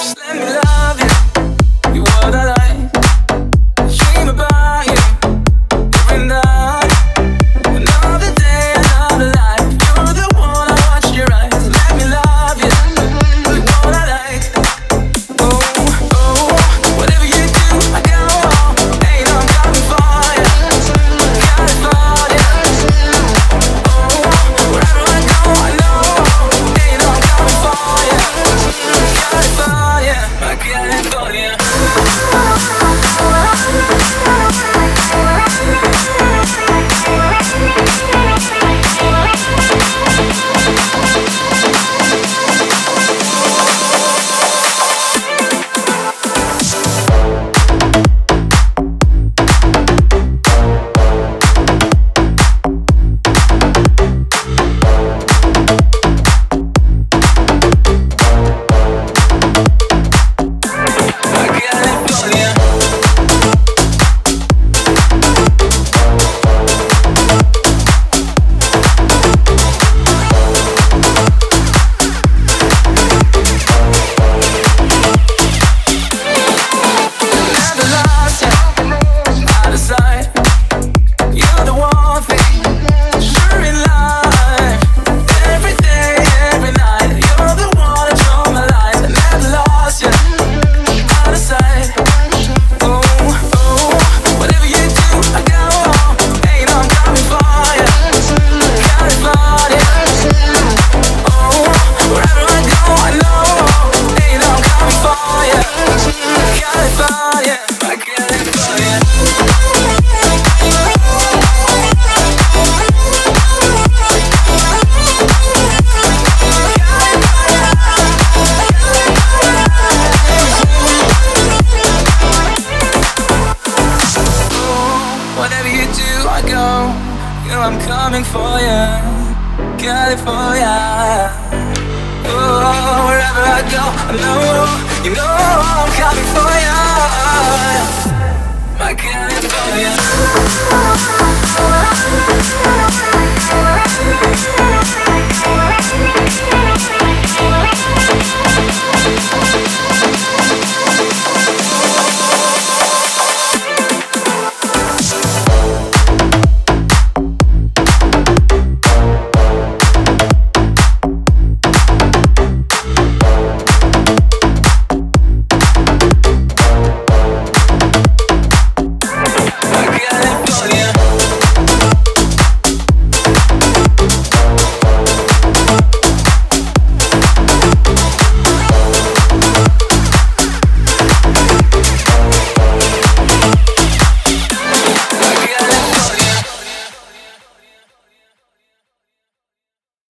Let me love. you do I go? girl, I'm coming for you, California. Oh, wherever I go, I know you know I'm coming for you.